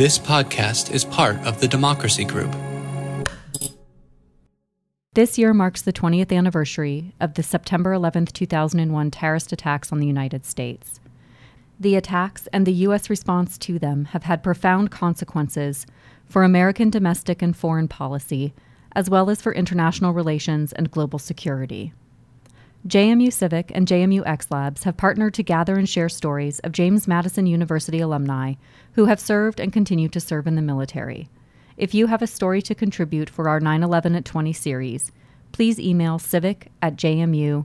This podcast is part of the Democracy Group. This year marks the 20th anniversary of the September 11, 2001 terrorist attacks on the United States. The attacks and the U.S. response to them have had profound consequences for American domestic and foreign policy, as well as for international relations and global security. JMU Civic and JMU X Labs have partnered to gather and share stories of James Madison University alumni who have served and continue to serve in the military. If you have a story to contribute for our 9 11 at 20 series, please email civic at jmu.edu.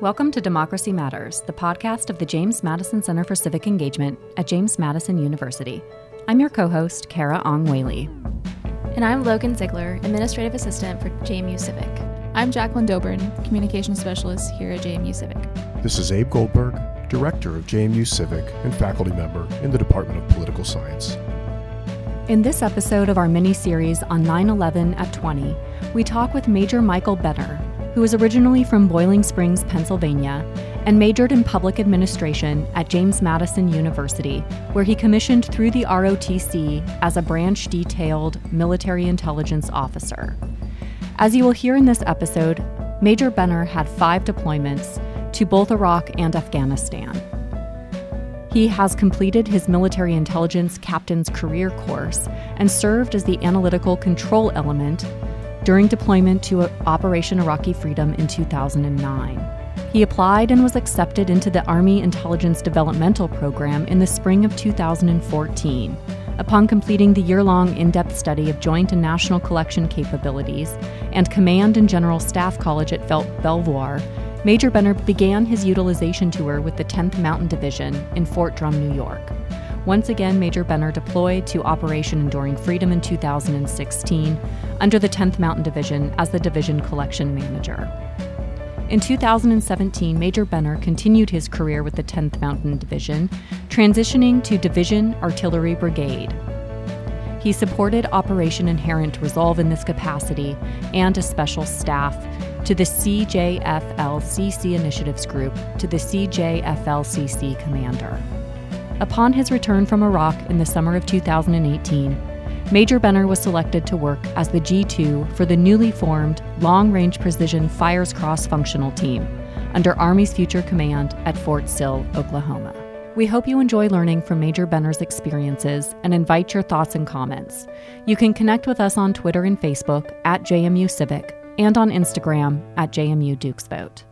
Welcome to Democracy Matters, the podcast of the James Madison Center for Civic Engagement at James Madison University. I'm your co host, Carah Ong Whaley. And I'm Logan Ziegler, Administrative Assistant for JMU Civic. I'm Jacqueline Dobrin, Communications Specialist here at JMU Civic. This is Abe Goldberg, Director of JMU Civic and faculty member in the Department of Political Science. In this episode of our mini series on 9 11 at 20, we talk with Major Michael Benner, who is originally from Boiling Springs, Pennsylvania, and majored in public administration at James Madison University, where he commissioned through the ROTC as a branch detailed military intelligence officer. As you will hear in this episode, Major Benner had five deployments to both Iraq and Afghanistan. He has completed his military intelligence captain's career course and served as the analytical control element during deployment to uh, Operation Iraqi Freedom in 2009. He applied and was accepted into the Army Intelligence Developmental Program in the spring of 2014 upon completing the year long in depth study of joint and national collection capabilities and Command and General Staff College at Belvoir Major Benner began his utilization tour with the 10th Mountain Division in Fort Drum, New York. Once again, Major Benner deployed to Operation Enduring Freedom in 2016 under the 10th Mountain Division as the division collection manager. In 2017, Major Benner continued his career with the 10th Mountain Division, transitioning to Division Artillery Brigade. He supported Operation Inherent Resolve in this capacity and as special staff to the CJFLCC Initiatives Group to the CJFLCC Commander. Upon his return from Iraq in the summer of 2018, Major Benner was selected to work as the G2 for the newly formed Long Range Precision Fires Cross Functional Team under Army's Future Command at Fort Sill, Oklahoma. We hope you enjoy learning from Major Benner's experiences and invite your thoughts and comments. You can connect with us on Twitter and Facebook at JMU Civic and on Instagram at JMU Dukes Vote.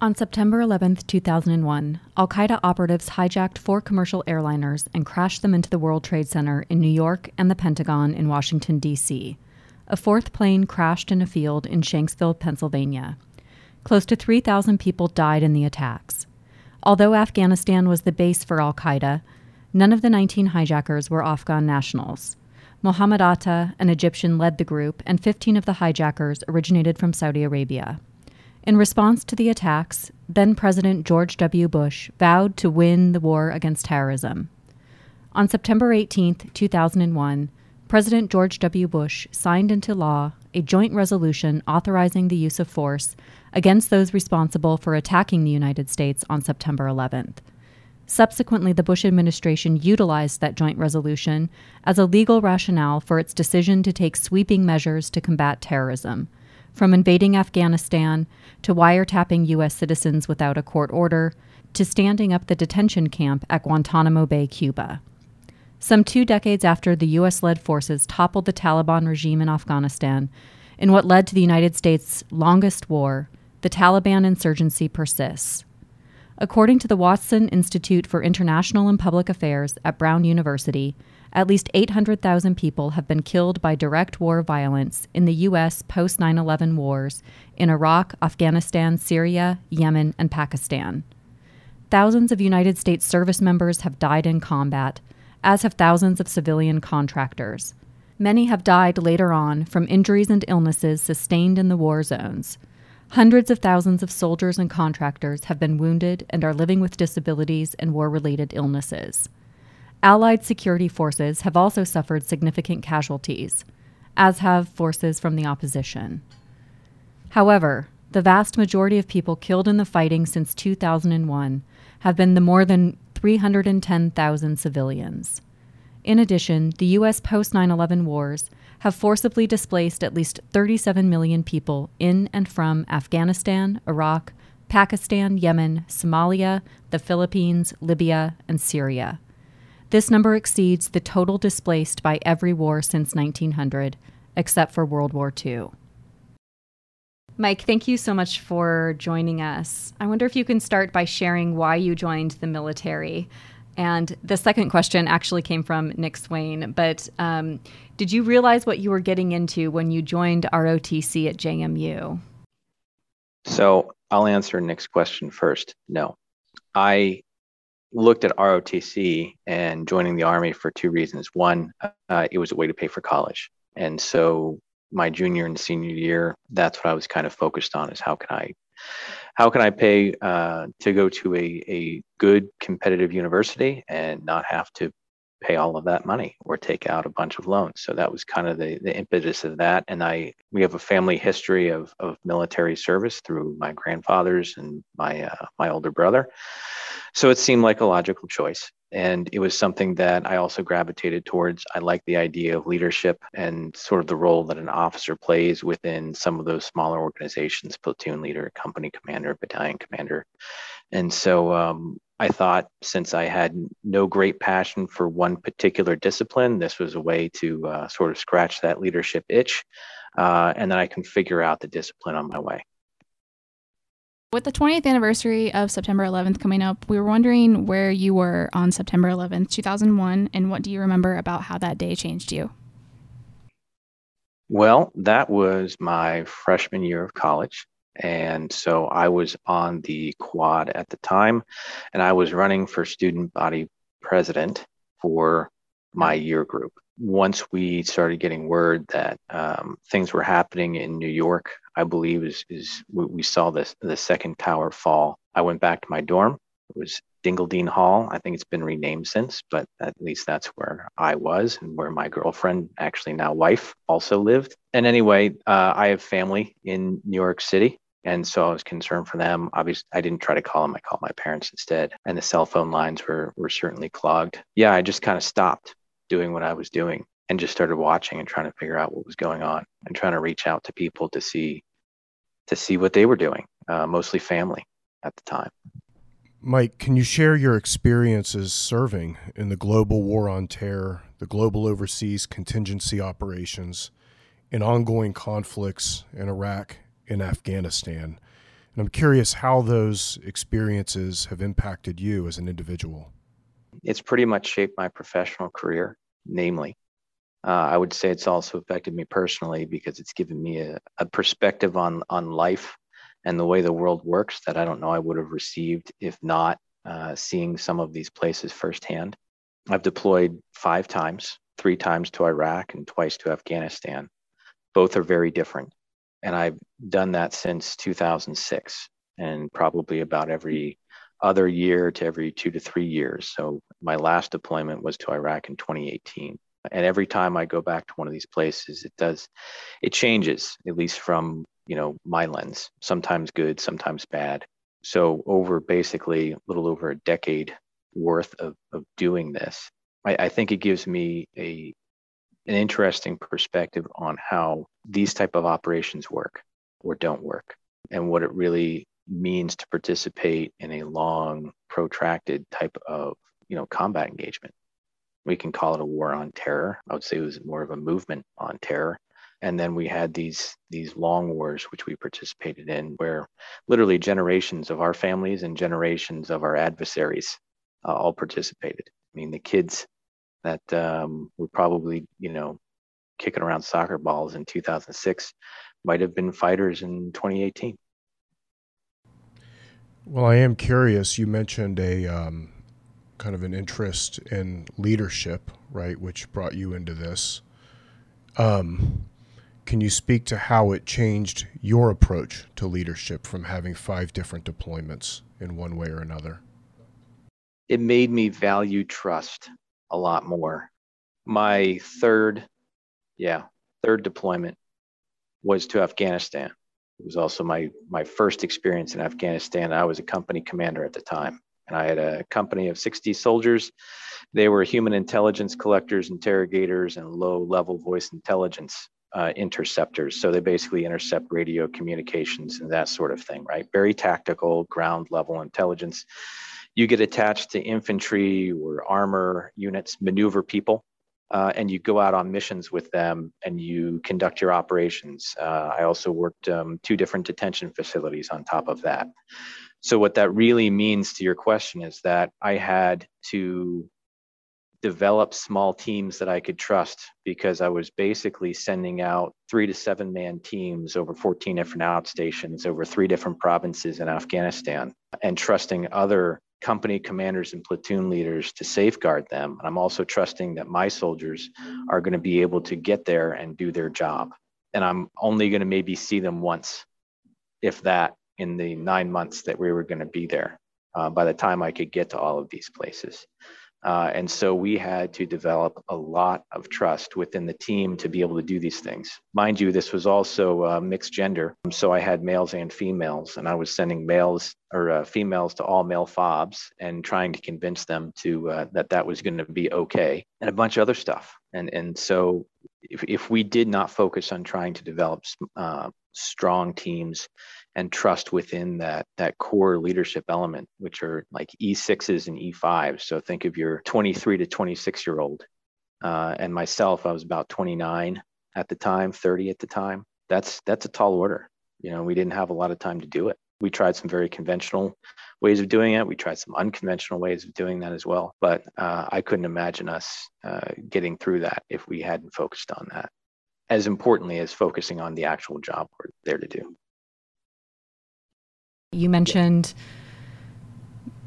On September 11, 2001, Al Qaeda operatives hijacked four commercial airliners and crashed them into the World Trade Center in New York and the Pentagon in Washington, D.C. A fourth plane crashed in a field in Shanksville, Pennsylvania. Close to 3,000 people died in the attacks. Although Afghanistan was the base for Al Qaeda, none of the 19 hijackers were Afghan nationals. Mohammed Atta, an Egyptian, led the group, and 15 of the hijackers originated from Saudi Arabia. In response to the attacks, then President George W. Bush vowed to win the war against terrorism. On September 18, 2001, President George W. Bush signed into law a joint resolution authorizing the use of force against those responsible for attacking the United States on September 11th. Subsequently, the Bush administration utilized that joint resolution as a legal rationale for its decision to take sweeping measures to combat terrorism, from invading Afghanistan to wiretapping U.S. citizens without a court order to standing up the detention camp at Guantanamo Bay, Cuba. Some two decades after the U.S. led forces toppled the Taliban regime in Afghanistan, in what led to the United States' longest war, the Taliban insurgency persists. According to the Watson Institute for International and Public Affairs at Brown University, at least 800,000 people have been killed by direct war violence in the U.S. post 9 11 wars in Iraq, Afghanistan, Syria, Yemen, and Pakistan. Thousands of United States service members have died in combat, as have thousands of civilian contractors. Many have died later on from injuries and illnesses sustained in the war zones. Hundreds of thousands of soldiers and contractors have been wounded and are living with disabilities and war related illnesses. Allied security forces have also suffered significant casualties, as have forces from the opposition. However, the vast majority of people killed in the fighting since 2001 have been the more than 310,000 civilians. In addition, the U.S. post 9 11 wars have forcibly displaced at least 37 million people in and from Afghanistan, Iraq, Pakistan, Yemen, Somalia, the Philippines, Libya, and Syria. This number exceeds the total displaced by every war since 1900, except for World War II. Mike, thank you so much for joining us. I wonder if you can start by sharing why you joined the military. And the second question actually came from Nick Swain. But um, did you realize what you were getting into when you joined ROTC at JMU? So I'll answer Nick's question first. No. I looked at ROTC and joining the Army for two reasons. One, uh, it was a way to pay for college. And so my junior and senior year, that's what I was kind of focused on is how can I how can I pay uh, to go to a, a good competitive university and not have to pay all of that money or take out a bunch of loans. So that was kind of the, the impetus of that. And I we have a family history of, of military service through my grandfathers and my uh, my older brother. So it seemed like a logical choice. And it was something that I also gravitated towards. I like the idea of leadership and sort of the role that an officer plays within some of those smaller organizations platoon leader, company commander, battalion commander. And so um, I thought since I had no great passion for one particular discipline, this was a way to uh, sort of scratch that leadership itch. Uh, and then I can figure out the discipline on my way. With the 20th anniversary of September 11th coming up, we were wondering where you were on September 11th, 2001, and what do you remember about how that day changed you? Well, that was my freshman year of college. And so I was on the quad at the time, and I was running for student body president for my year group. Once we started getting word that um, things were happening in New York I believe is is we saw this the second tower fall. I went back to my dorm. It was Dingledine Hall. I think it's been renamed since, but at least that's where I was and where my girlfriend, actually now wife, also lived. And anyway, uh, I have family in New York City. And so I was concerned for them. Obviously, I didn't try to call them. I called my parents instead. And the cell phone lines were, were certainly clogged. Yeah, I just kind of stopped doing what I was doing and just started watching and trying to figure out what was going on and trying to reach out to people to see to see what they were doing uh, mostly family at the time. Mike can you share your experiences serving in the global war on terror the global overseas contingency operations in ongoing conflicts in iraq and afghanistan? And i'm curious how those experiences have impacted you as an individual. It's pretty much shaped my professional career namely uh, I would say it's also affected me personally because it's given me a, a perspective on on life and the way the world works that I don't know I would have received if not uh, seeing some of these places firsthand. I've deployed five times, three times to Iraq and twice to Afghanistan. Both are very different. And I've done that since 2006 and probably about every other year to every two to three years. So my last deployment was to Iraq in 2018 and every time i go back to one of these places it does it changes at least from you know my lens. Sometimes good sometimes bad. So over basically a little over a decade worth of, of doing this I, I think it gives me a an interesting perspective on how these type of operations work or don't work and what it really means to participate in a long protracted type of you know combat engagement we can call it a war on terror. I would say it was more of a movement on terror. And then we had these these long wars which we participated in, where literally generations of our families and generations of our adversaries uh, all participated. I mean, the kids that um, were probably you know kicking around soccer balls in 2006 might have been fighters in 2018. Well, I am curious. You mentioned a um, kind of an interest in leadership, right, which brought you into this. Um, can you speak to how it changed your approach to leadership from having five different deployments in one way or another? It made me value trust a lot more. My third, yeah, third deployment was to Afghanistan. It was also my my first experience in Afghanistan. I was a company commander at the time, and I had a company of 60 soldiers. They were human intelligence collectors, interrogators, and low-level voice intelligence uh, interceptors. So they basically intercept radio communications and that sort of thing, right? Very tactical, ground level intelligence. You get attached to infantry or armor units, maneuver people, uh, and you go out on missions with them and you conduct your operations. Uh, I also worked um, two different detention facilities on top of that. So, what that really means to your question is that I had to develop small teams that I could trust because I was basically sending out three to seven man teams over 14 different outstations over three different provinces in Afghanistan and trusting other company commanders and platoon leaders to safeguard them. And I'm also trusting that my soldiers are going to be able to get there and do their job. And I'm only going to maybe see them once, if that, in the nine months that we were going to be there uh, by the time I could get to all of these places. Uh, and so we had to develop a lot of trust within the team to be able to do these things. Mind you, this was also uh, mixed gender. So I had males and females, and I was sending males or uh, females to all male fobs and trying to convince them to uh, that that was going to be okay, and a bunch of other stuff. And and so if, if we did not focus on trying to develop uh, strong teams and trust within that that core leadership element which are like e6s and e5s so think of your 23 to 26 year old uh, and myself i was about 29 at the time 30 at the time. That's that's a tall order. You know we didn't have a lot of time to do it. We tried some very conventional ways of doing it. We tried some unconventional ways of doing that as well. But uh, i couldn't imagine us uh, getting through that if we hadn't focused on that as importantly as focusing on the actual job we're there to do you mentioned,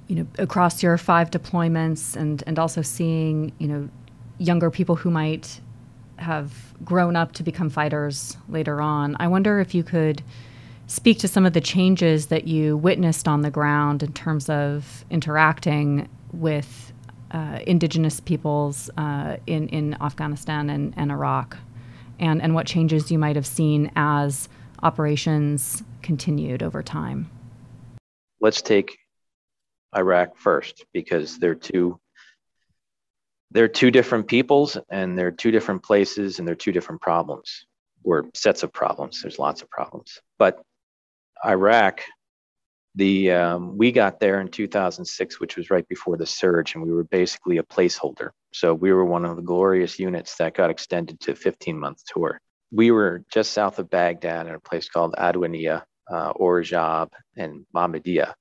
you know, across your five deployments and, and also seeing, you know, younger people who might have grown up to become fighters later on. I wonder if you could speak to some of the changes that you witnessed on the ground in terms of interacting with uh, indigenous peoples uh, in, in Afghanistan and, and Iraq, and, and what changes you might have seen as operations continued over time let's take Iraq first because they're two they're two different peoples and they're two different places and they're two different problems or sets of problems. There's lots of problems, but Iraq, the um, we got there in 2006, which was right before the surge, and we were basically a placeholder. So we were one of the glorious units that got extended to a 15 month tour. We were just south of Baghdad in a place called Adwania, uh, Orijab, and Mahmudia.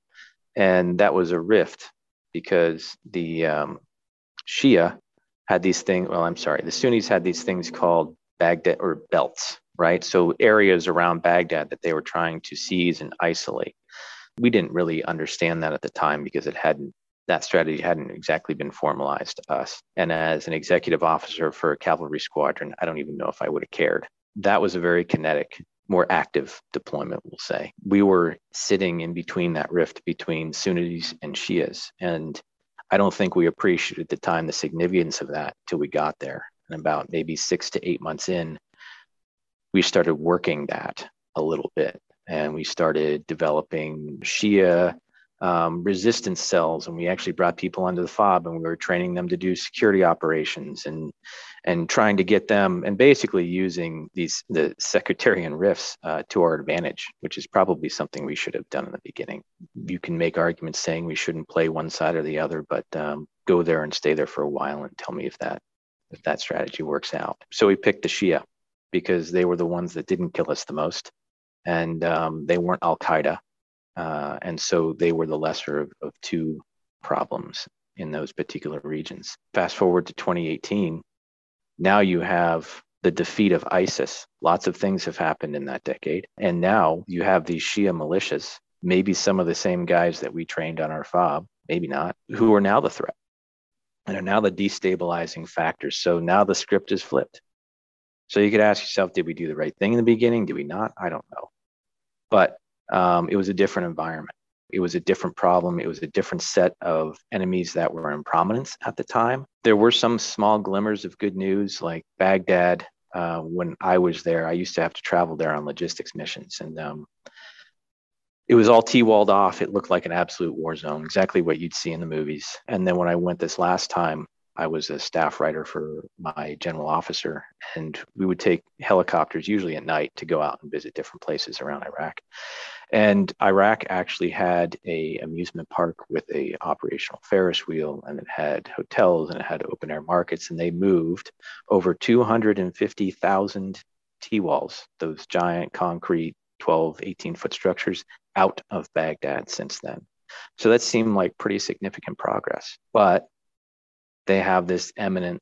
And that was a rift because the um, Shia had these things, well, I'm sorry, the Sunnis had these things called Baghdad or belts, right? So areas around Baghdad that they were trying to seize and isolate. We didn't really understand that at the time because it hadn't that strategy hadn't exactly been formalized to us. And as an executive officer for a cavalry squadron, I don't even know if I would have cared. That was a very kinetic more active deployment, we'll say. We were sitting in between that rift between Sunnis and Shias. And I don't think we appreciated at the time the significance of that till we got there. And about maybe six to eight months in, we started working that a little bit. And we started developing Shia um, resistance cells, and we actually brought people under the fob, and we were training them to do security operations and and trying to get them, and basically using these the sectarian rifts uh, to our advantage, which is probably something we should have done in the beginning. You can make arguments saying we shouldn't play one side or the other, but um, go there and stay there for a while and tell me if that if that strategy works out. So we picked the Shia because they were the ones that didn't kill us the most, and um, they weren't Al Qaeda uh, and so they were the lesser of, of two problems in those particular regions. Fast forward to 2018, now you have the defeat of ISIS. Lots of things have happened in that decade. And now you have these Shia militias, maybe some of the same guys that we trained on our FOB, maybe not, who are now the threat and are now the destabilizing factors. So now the script is flipped. So you could ask yourself, did we do the right thing in the beginning? Did we not? I don't know. But um, it was a different environment. It was a different problem. It was a different set of enemies that were in prominence at the time. There were some small glimmers of good news, like Baghdad uh, when I was there, I used to have to travel there on logistics missions, and um, it was all T-walled off. It looked like an absolute war zone, exactly what you'd see in the movies. And then when I went this last time, I was a staff writer for my general officer, and we would take helicopters, usually at night, to go out and visit different places around Iraq. And Iraq actually had a amusement park with a operational Ferris wheel, and it had hotels and it had open air markets, and they moved over 250,000 T-walls, those giant concrete 12, 18 foot structures out of Baghdad since then. So that seemed like pretty significant progress. But they have this eminent,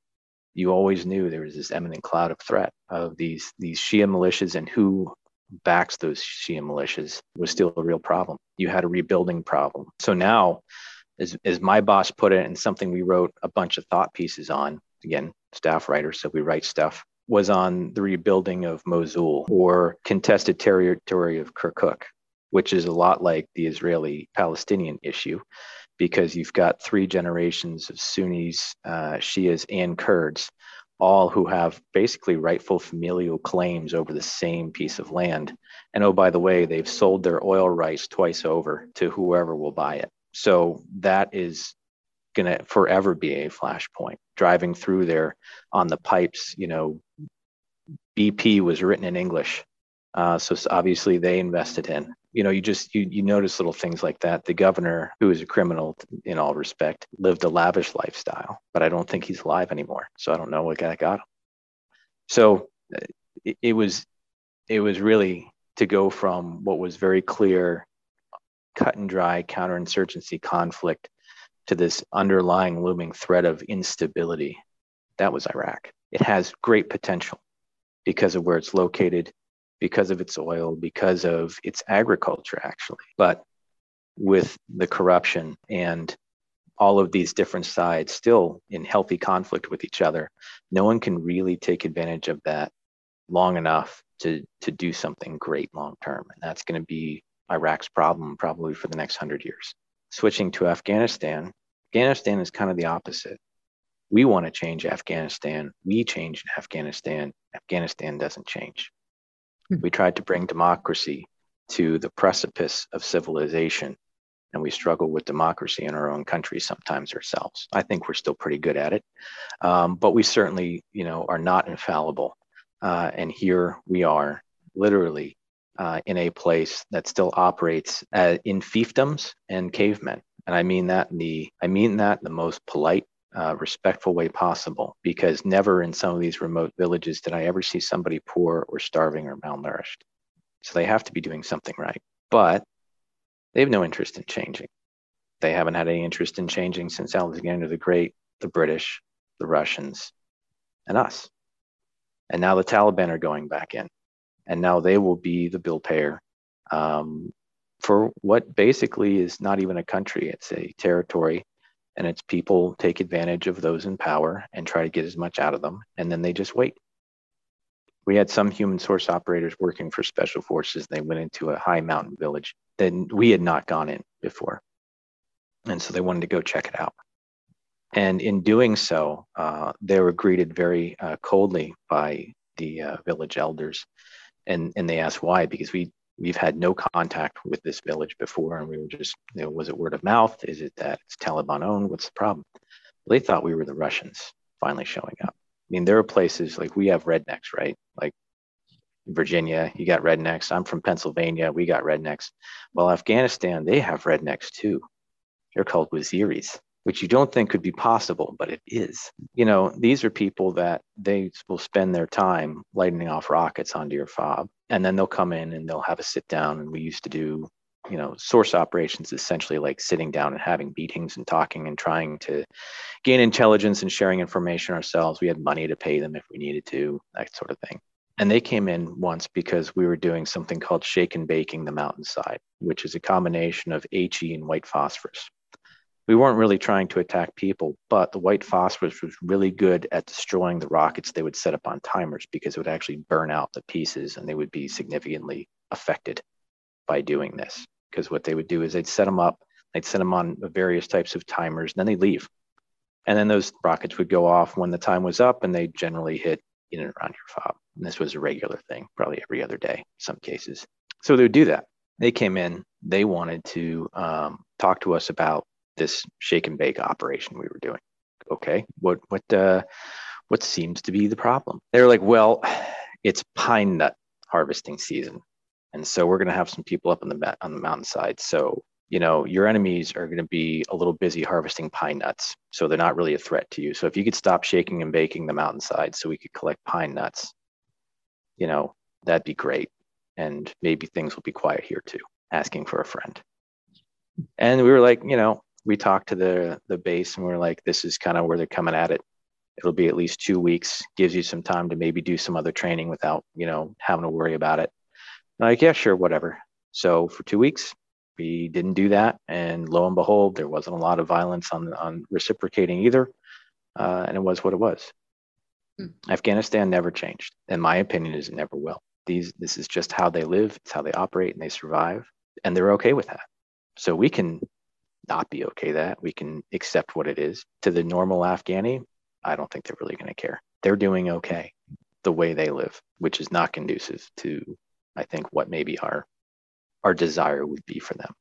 you always knew there was this eminent cloud of threat of these, these Shia militias and who backs those Shia militias was still a real problem. You had a rebuilding problem. So now, as, as my boss put it, and something we wrote a bunch of thought pieces on, again, staff writers, so we write stuff, was on the rebuilding of Mosul or contested territory of Kirkuk, which is a lot like the Israeli Palestinian issue because you've got three generations of Sunnis, uh, Shias, and Kurds, all who have basically rightful familial claims over the same piece of land. And oh, by the way, they've sold their oil rights twice over to whoever will buy it. So that is going to forever be a flashpoint. Driving through there on the pipes, you know, BP was written in English. Uh, so obviously they invested in you know, you just you you notice little things like that. The governor, who is a criminal in all respect, lived a lavish lifestyle, but I don't think he's alive anymore. So I don't know what got him. So uh, it, it was it was really to go from what was very clear, cut and dry counterinsurgency conflict to this underlying looming threat of instability. That was Iraq. It has great potential because of where it's located, because of its oil, because of its agriculture, actually. But with the corruption and all of these different sides still in healthy conflict with each other, no one can really take advantage of that long enough to, to do something great long term. And that's going to be Iraq's problem probably for the next hundred years. Switching to Afghanistan, Afghanistan is kind of the opposite. We want to change Afghanistan. We change Afghanistan. Afghanistan doesn't change. Hmm. We tried to bring democracy to the precipice of civilization, and we struggle with democracy in our own country sometimes ourselves. I think we're still pretty good at it, um, but we certainly, you know, are not infallible. Uh, and here we are, literally, uh, in a place that still operates uh, in fiefdoms and cavemen. And I mean that in the I mean that in the most polite uh, respectful way possible because never in some of these remote villages did I ever see somebody poor or starving or malnourished. So they have to be doing something right. But they have no interest in changing. They haven't had any interest in changing since Alexander the Great, the British, the Russians, and us. And now the Taliban are going back in. And now they will be the bill payer um, for what basically is not even a country, it's a territory and its people take advantage of those in power and try to get as much out of them and then they just wait. We had some human source operators working for special forces. They went into a high mountain village that we had not gone in before and so they wanted to go check it out. And in doing so uh, they were greeted very uh, coldly by the uh, village elders and and they asked why because we we've had no contact with this village before and we were just you know was it word of mouth? Is it that it's taliban owned? What's the problem? They thought we were the russians finally showing up. I mean there are places like we have rednecks right? Like virginia you got rednecks. I'm from pennsylvania we got rednecks. Well afghanistan they have rednecks too. They're called waziris which you don't think could be possible, but it is. You know, these are people that they will spend their time lighting off rockets onto your fob and then they'll come in and they'll have a sit down and we used to do you know source operations essentially like sitting down and having meetings and talking and trying to gain intelligence and sharing information ourselves. We had money to pay them if we needed to that sort of thing. And they came in once because we were doing something called shake and baking the mountainside which is a combination of HE and white phosphorus we weren't really trying to attack people, but the white phosphorus was really good at destroying the rockets they would set up on timers because it would actually burn out the pieces and they would be significantly affected by doing this. Because what they would do is they'd set them up, they'd set them on various types of timers, and then they'd leave. And then those rockets would go off when the time was up and they generally hit in and around your fob. And this was a regular thing, probably every other day, in some cases. So they would do that. They came in, they wanted to um, talk to us about this shake and bake operation we were doing. Okay, what what uh, what seems to be the problem? They're like, well, it's pine nut harvesting season, and so we're going to have some people up on the on the mountainside. So you know your enemies are going to be a little busy harvesting pine nuts, so they're not really a threat to you. So if you could stop shaking and baking the mountainside, so we could collect pine nuts, you know that'd be great, and maybe things will be quiet here too. Asking for a friend, and we were like, you know, we talked to the the base, and we are like, this is kind of where they're coming at it. It'll be at least two weeks gives you some time to maybe do some other training without you know having to worry about it. Like yeah sure whatever. So for two weeks we didn't do that. And lo and behold there wasn't a lot of violence on on reciprocating either. Uh, and it was what it was. Hmm. afghanistan never changed. In my opinion is it never will. These this is just how they live. It's how they operate and they survive. And they're okay with that. So we can not be okay that we can accept what it is to the normal afghani I don't think they're really going to care. They're doing okay the way they live, which is not conducive to, I think, what maybe our our desire would be for them.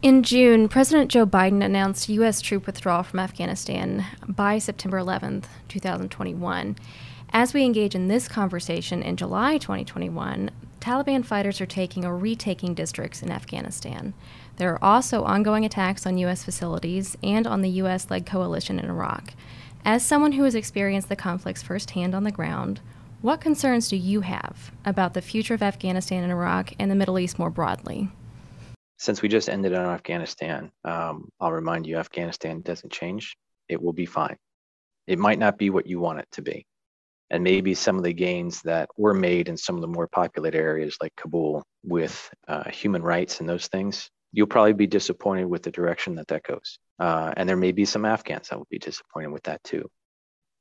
In June, President Joe Biden announced U.S. troop withdrawal from Afghanistan by September 11th, 2021. As we engage in this conversation in July 2021, Taliban fighters are taking or retaking districts in Afghanistan. There are also ongoing attacks on U.S. facilities and on the U.S. led coalition in Iraq. As someone who has experienced the conflicts firsthand on the ground, what concerns do you have about the future of Afghanistan and Iraq and the Middle East more broadly? Since we just ended on Afghanistan, um, I'll remind you Afghanistan doesn't change. It will be fine. It might not be what you want it to be. And maybe some of the gains that were made in some of the more populated areas like Kabul with uh, human rights and those things you'll probably be disappointed with the direction that that goes. Uh, and there may be some Afghans that will be disappointed with that too.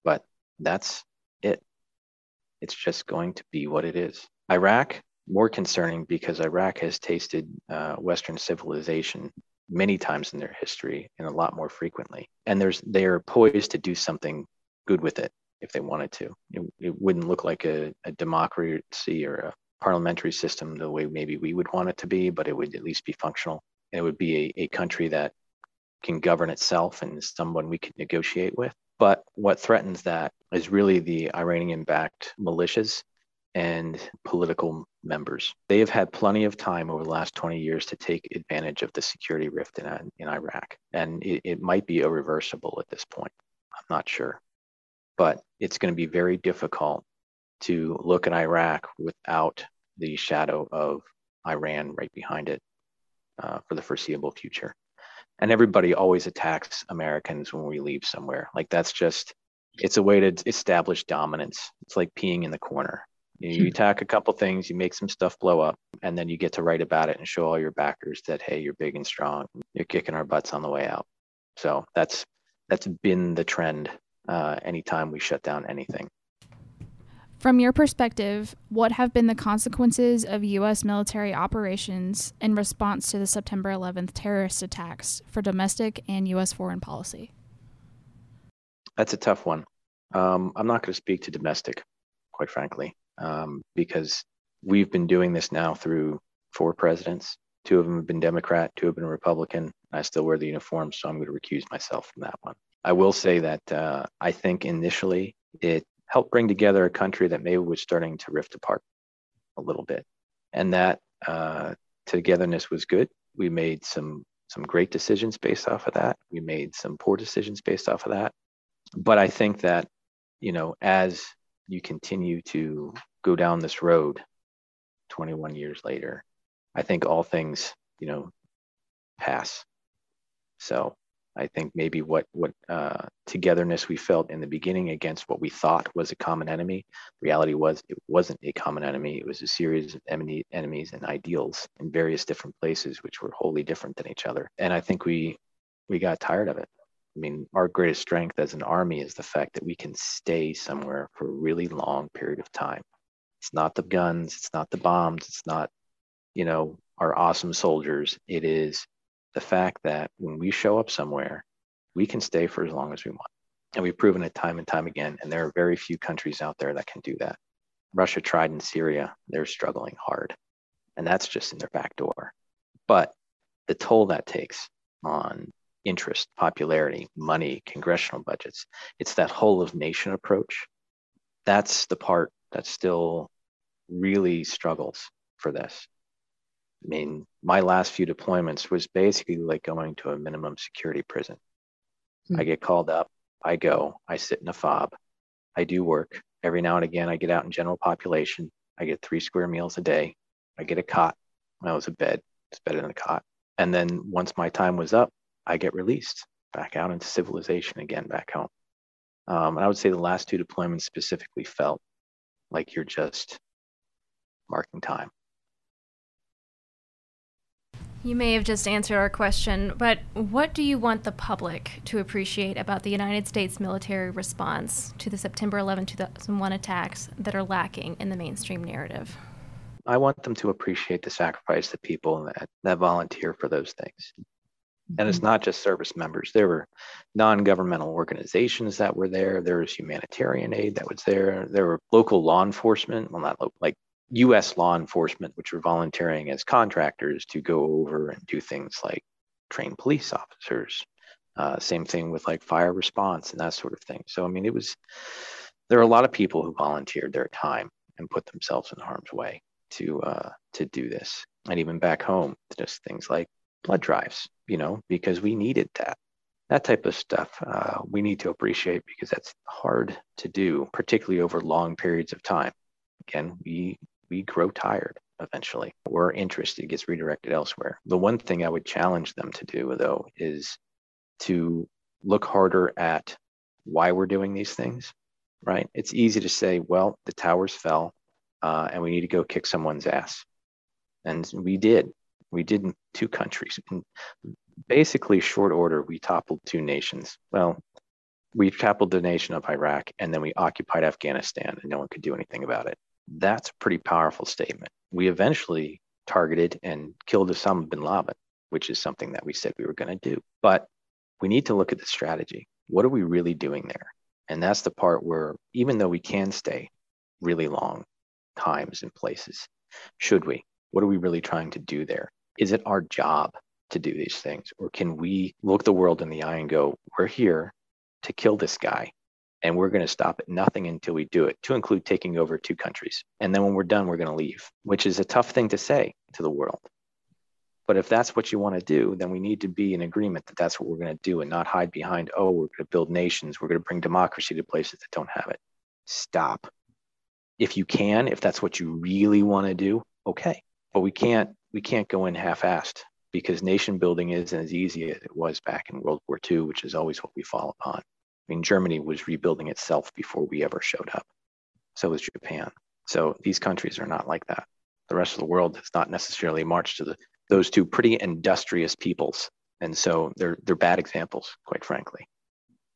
But that's it. It's just going to be what it is. Iraq, more concerning because Iraq has tasted uh, Western civilization many times in their history and a lot more frequently. And there's they are poised to do something good with it if they wanted to. It, it wouldn't look like a, a democracy or a parliamentary system the way maybe we would want it to be, but it would at least be functional. It would be a, a country that can govern itself and someone we could negotiate with. But what threatens that is really the Iranian backed militias and political members. They have had plenty of time over the last 20 years to take advantage of the security rift in, in Iraq. And it, it might be irreversible at this point. I'm not sure. But it's going to be very difficult to look at Iraq without the shadow of Iran right behind it uh, for the foreseeable future. And everybody always attacks Americans when we leave somewhere. Like that's just, it's a way to establish dominance. It's like peeing in the corner. You, you hmm. attack a couple things, you make some stuff blow up, and then you get to write about it and show all your backers that hey, you're big and strong. You're kicking our butts on the way out. So that's that's been the trend uh, anytime we shut down anything. From your perspective, what have been the consequences of U.S. military operations in response to the September 11th terrorist attacks for domestic and U.S. foreign policy? That's a tough one. Um, I'm not going to speak to domestic, quite frankly, um, because we've been doing this now through four presidents. Two of them have been Democrat, two have been Republican. I still wear the uniform, so I'm going to recuse myself from that one. I will say that uh, I think initially it helped bring together a country that maybe was starting to rift apart a little bit. And that uh, togetherness was good. We made some some great decisions based off of that. We made some poor decisions based off of that. But I think that, you know, as you continue to go down this road 21 years later, I think all things, you know, pass. So I think maybe what what uh, togetherness we felt in the beginning against what we thought was a common enemy. The Reality was it wasn't a common enemy. It was a series of enemies and ideals in various different places, which were wholly different than each other. And I think we we got tired of it. I mean, our greatest strength as an army is the fact that we can stay somewhere for a really long period of time. It's not the guns, it's not the bombs, it's not, you know, our awesome soldiers. It is the fact that when we show up somewhere, we can stay for as long as we want. And we've proven it time and time again. And there are very few countries out there that can do that. Russia tried in Syria, they're struggling hard. And that's just in their back door. But the toll that takes on interest, popularity, money, congressional budgets, it's that whole of nation approach. That's the part that still really struggles for this. I mean, my last few deployments was basically like going to a minimum security prison. Mm-hmm. I get called up, I go, I sit in a fob, I do work. Every now and again, I get out in general population. I get three square meals a day. I get a cot. When I was a bed, it's better than a cot. And then once my time was up, I get released back out into civilization again, back home. Um, and I would say the last two deployments specifically felt like you're just marking time. You may have just answered our question, but what do you want the public to appreciate about the United States military response to the September 11, 2001 attacks that are lacking in the mainstream narrative? I want them to appreciate the sacrifice of people that, that volunteer for those things. And it's mm-hmm. not just service members. There were non-governmental organizations that were there. There was humanitarian aid that was there. There were local law enforcement, well, not like U.S. law enforcement, which were volunteering as contractors to go over and do things like train police officers. Uh, same thing with like fire response and that sort of thing. So I mean, it was there are a lot of people who volunteered their time and put themselves in harm's way to uh, to do this, and even back home, just things like blood drives, you know, because we needed that. That type of stuff uh, we need to appreciate because that's hard to do, particularly over long periods of time. Again, we we grow tired eventually or interest it gets redirected elsewhere. The one thing I would challenge them to do though is to look harder at why we're doing these things, right? It's easy to say, well, the towers fell uh, and we need to go kick someone's ass. And we did. We did in two countries. In basically short order, we toppled two nations. Well, we toppled the nation of Iraq and then we occupied Afghanistan and no one could do anything about it. That's a pretty powerful statement. We eventually targeted and killed Osama bin Laden, which is something that we said we were going to do. But we need to look at the strategy. What are we really doing there? And that's the part where, even though we can stay really long times and places, should we? What are we really trying to do there? Is it our job to do these things? Or can we look the world in the eye and go, we're here to kill this guy and we're going to stop at nothing until we do it, to include taking over two countries. And then when we're done, we're going to leave, which is a tough thing to say to the world. But if that's what you want to do, then we need to be in agreement that that's what we're going to do and not hide behind, oh, we're going to build nations, we're going to bring democracy to places that don't have it. Stop. If you can, if that's what you really want to do, okay. But we can't we can't go in half-assed because nation building isn't as easy as it was back in World War II, which is always what we fall upon. I mean, Germany was rebuilding itself before we ever showed up. So was Japan. So these countries are not like that. The rest of the world has not necessarily marched to the, those two pretty industrious peoples. And so they're, they're bad examples, quite frankly.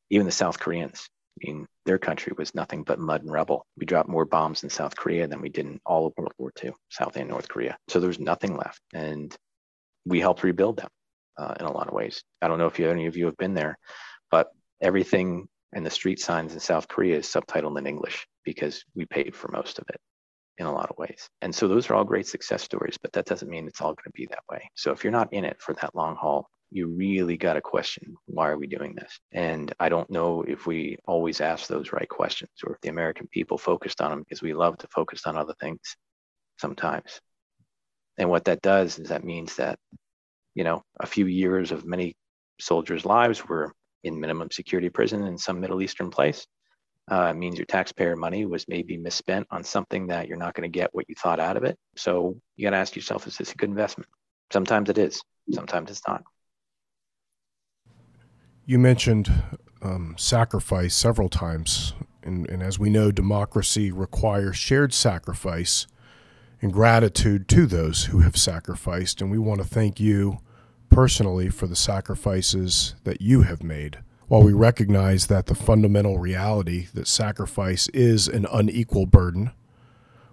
Even the South Koreans, I mean, their country was nothing but mud and rubble. We dropped more bombs in South Korea than we did in all of World War II, South and North Korea. So there's nothing left. And we helped rebuild them uh, in a lot of ways. I don't know if you, any of you have been there, but everything and the street signs in South Korea is subtitled in English because we paid for most of it in a lot of ways. And so those are all great success stories, but that doesn't mean it's all going to be that way. So if you're not in it for that long haul, you really got to question why are we doing this? And I don't know if we always ask those right questions or if the American people focused on them because we love to focus on other things sometimes. And what that does is that means that, you know, a few years of many soldiers' lives were in minimum security prison in some Middle Eastern place. Uh, means your taxpayer money was maybe misspent on something that you're not going to get what you thought out of it. So you got to ask yourself, is this a good investment? Sometimes it is, sometimes it's not. You mentioned um, sacrifice several times. And, and as we know, democracy requires shared sacrifice and gratitude to those who have sacrificed. And we want to thank you personally for the sacrifices that you have made. While we recognize that the fundamental reality that sacrifice is an unequal burden,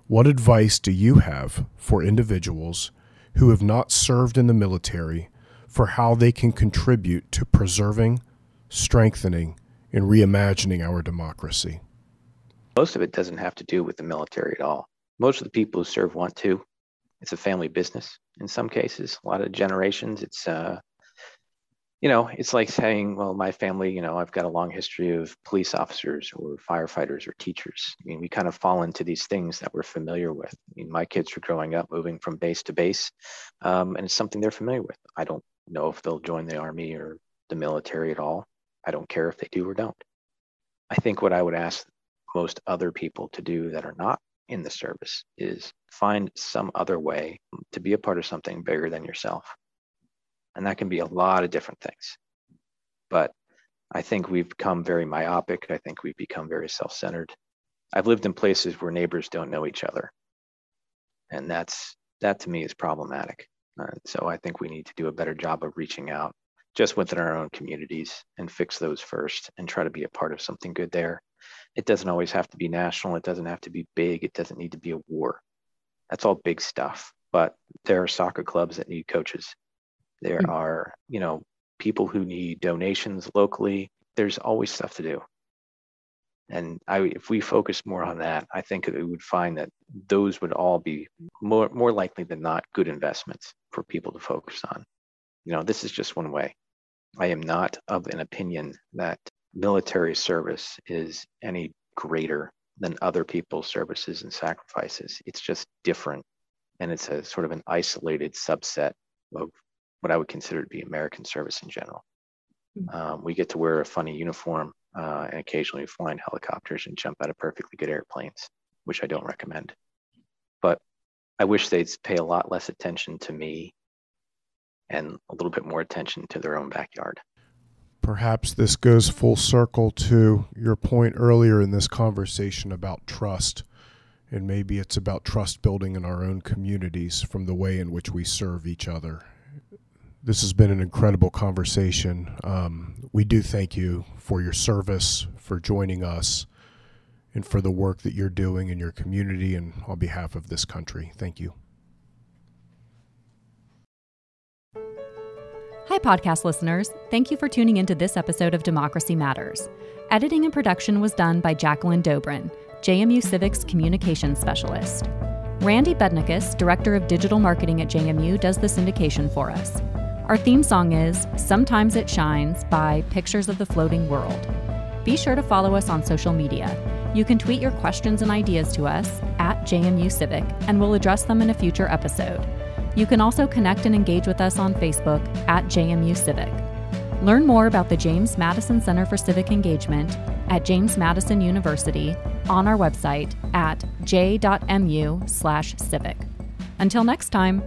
what advice do you have for individuals who have not served in the military for how they can contribute to preserving, strengthening, and reimagining our democracy? Most of it doesn't have to do with the military at all. Most of the people who serve want to. It's a family business in some cases. A lot of generations, it's uh, you know, it's like saying, well, my family, you know, I've got a long history of police officers or firefighters or teachers. I mean, we kind of fall into these things that we're familiar with. I mean, my kids are growing up moving from base to base, um, and it's something they're familiar with. I don't know if they'll join the army or the military at all. I don't care if they do or don't. I think what I would ask most other people to do that are not in the service is find some other way to be a part of something bigger than yourself. And that can be a lot of different things. But I think we've become very myopic. I think we've become very self centered. I've lived in places where neighbors don't know each other. And that's that to me is problematic. Uh, so I think we need to do a better job of reaching out just within our own communities and fix those first and try to be a part of something good there. It doesn't always have to be national, it doesn't have to be big, it doesn't need to be a war. That's all big stuff. But there are soccer clubs that need coaches. There mm-hmm. are, you know, people who need donations locally. There's always stuff to do. And I, if we focus more on that, I think we would find that those would all be more, more likely than not good investments for people to focus on. You know, this is just one way. I am not of an opinion that military service is any greater than other people's services and sacrifices. It's just different. And it's a sort of an isolated subset of what I would consider to be American service in general. Hmm. Um, we get to wear a funny uniform uh, and occasionally fly in helicopters and jump out of perfectly good airplanes, which I don't recommend. But I wish they'd pay a lot less attention to me and a little bit more attention to their own backyard. Perhaps this goes full circle to your point earlier in this conversation about trust. And maybe it's about trust building in our own communities from the way in which we serve each other. This has been an incredible conversation. Um, we do thank you for your service, for joining us, and for the work that you're doing in your community and on behalf of this country. Thank you. Hi, podcast listeners. Thank you for tuning into this episode of Democracy Matters. Editing and production was done by Jacqueline Dobrin, JMU Civics Communications Specialist. Randy Bednikus, Director of Digital Marketing at JMU, does the syndication for us. Our theme song is Sometimes It Shines by Pictures of the Floating World. Be sure to follow us on social media. You can tweet your questions and ideas to us at JMU Civic, and we'll address them in a future episode. You can also connect and engage with us on Facebook at JMU Civic. Learn more about the James Madison Center for Civic Engagement at James Madison University on our website at j.mu/civic. Until next time.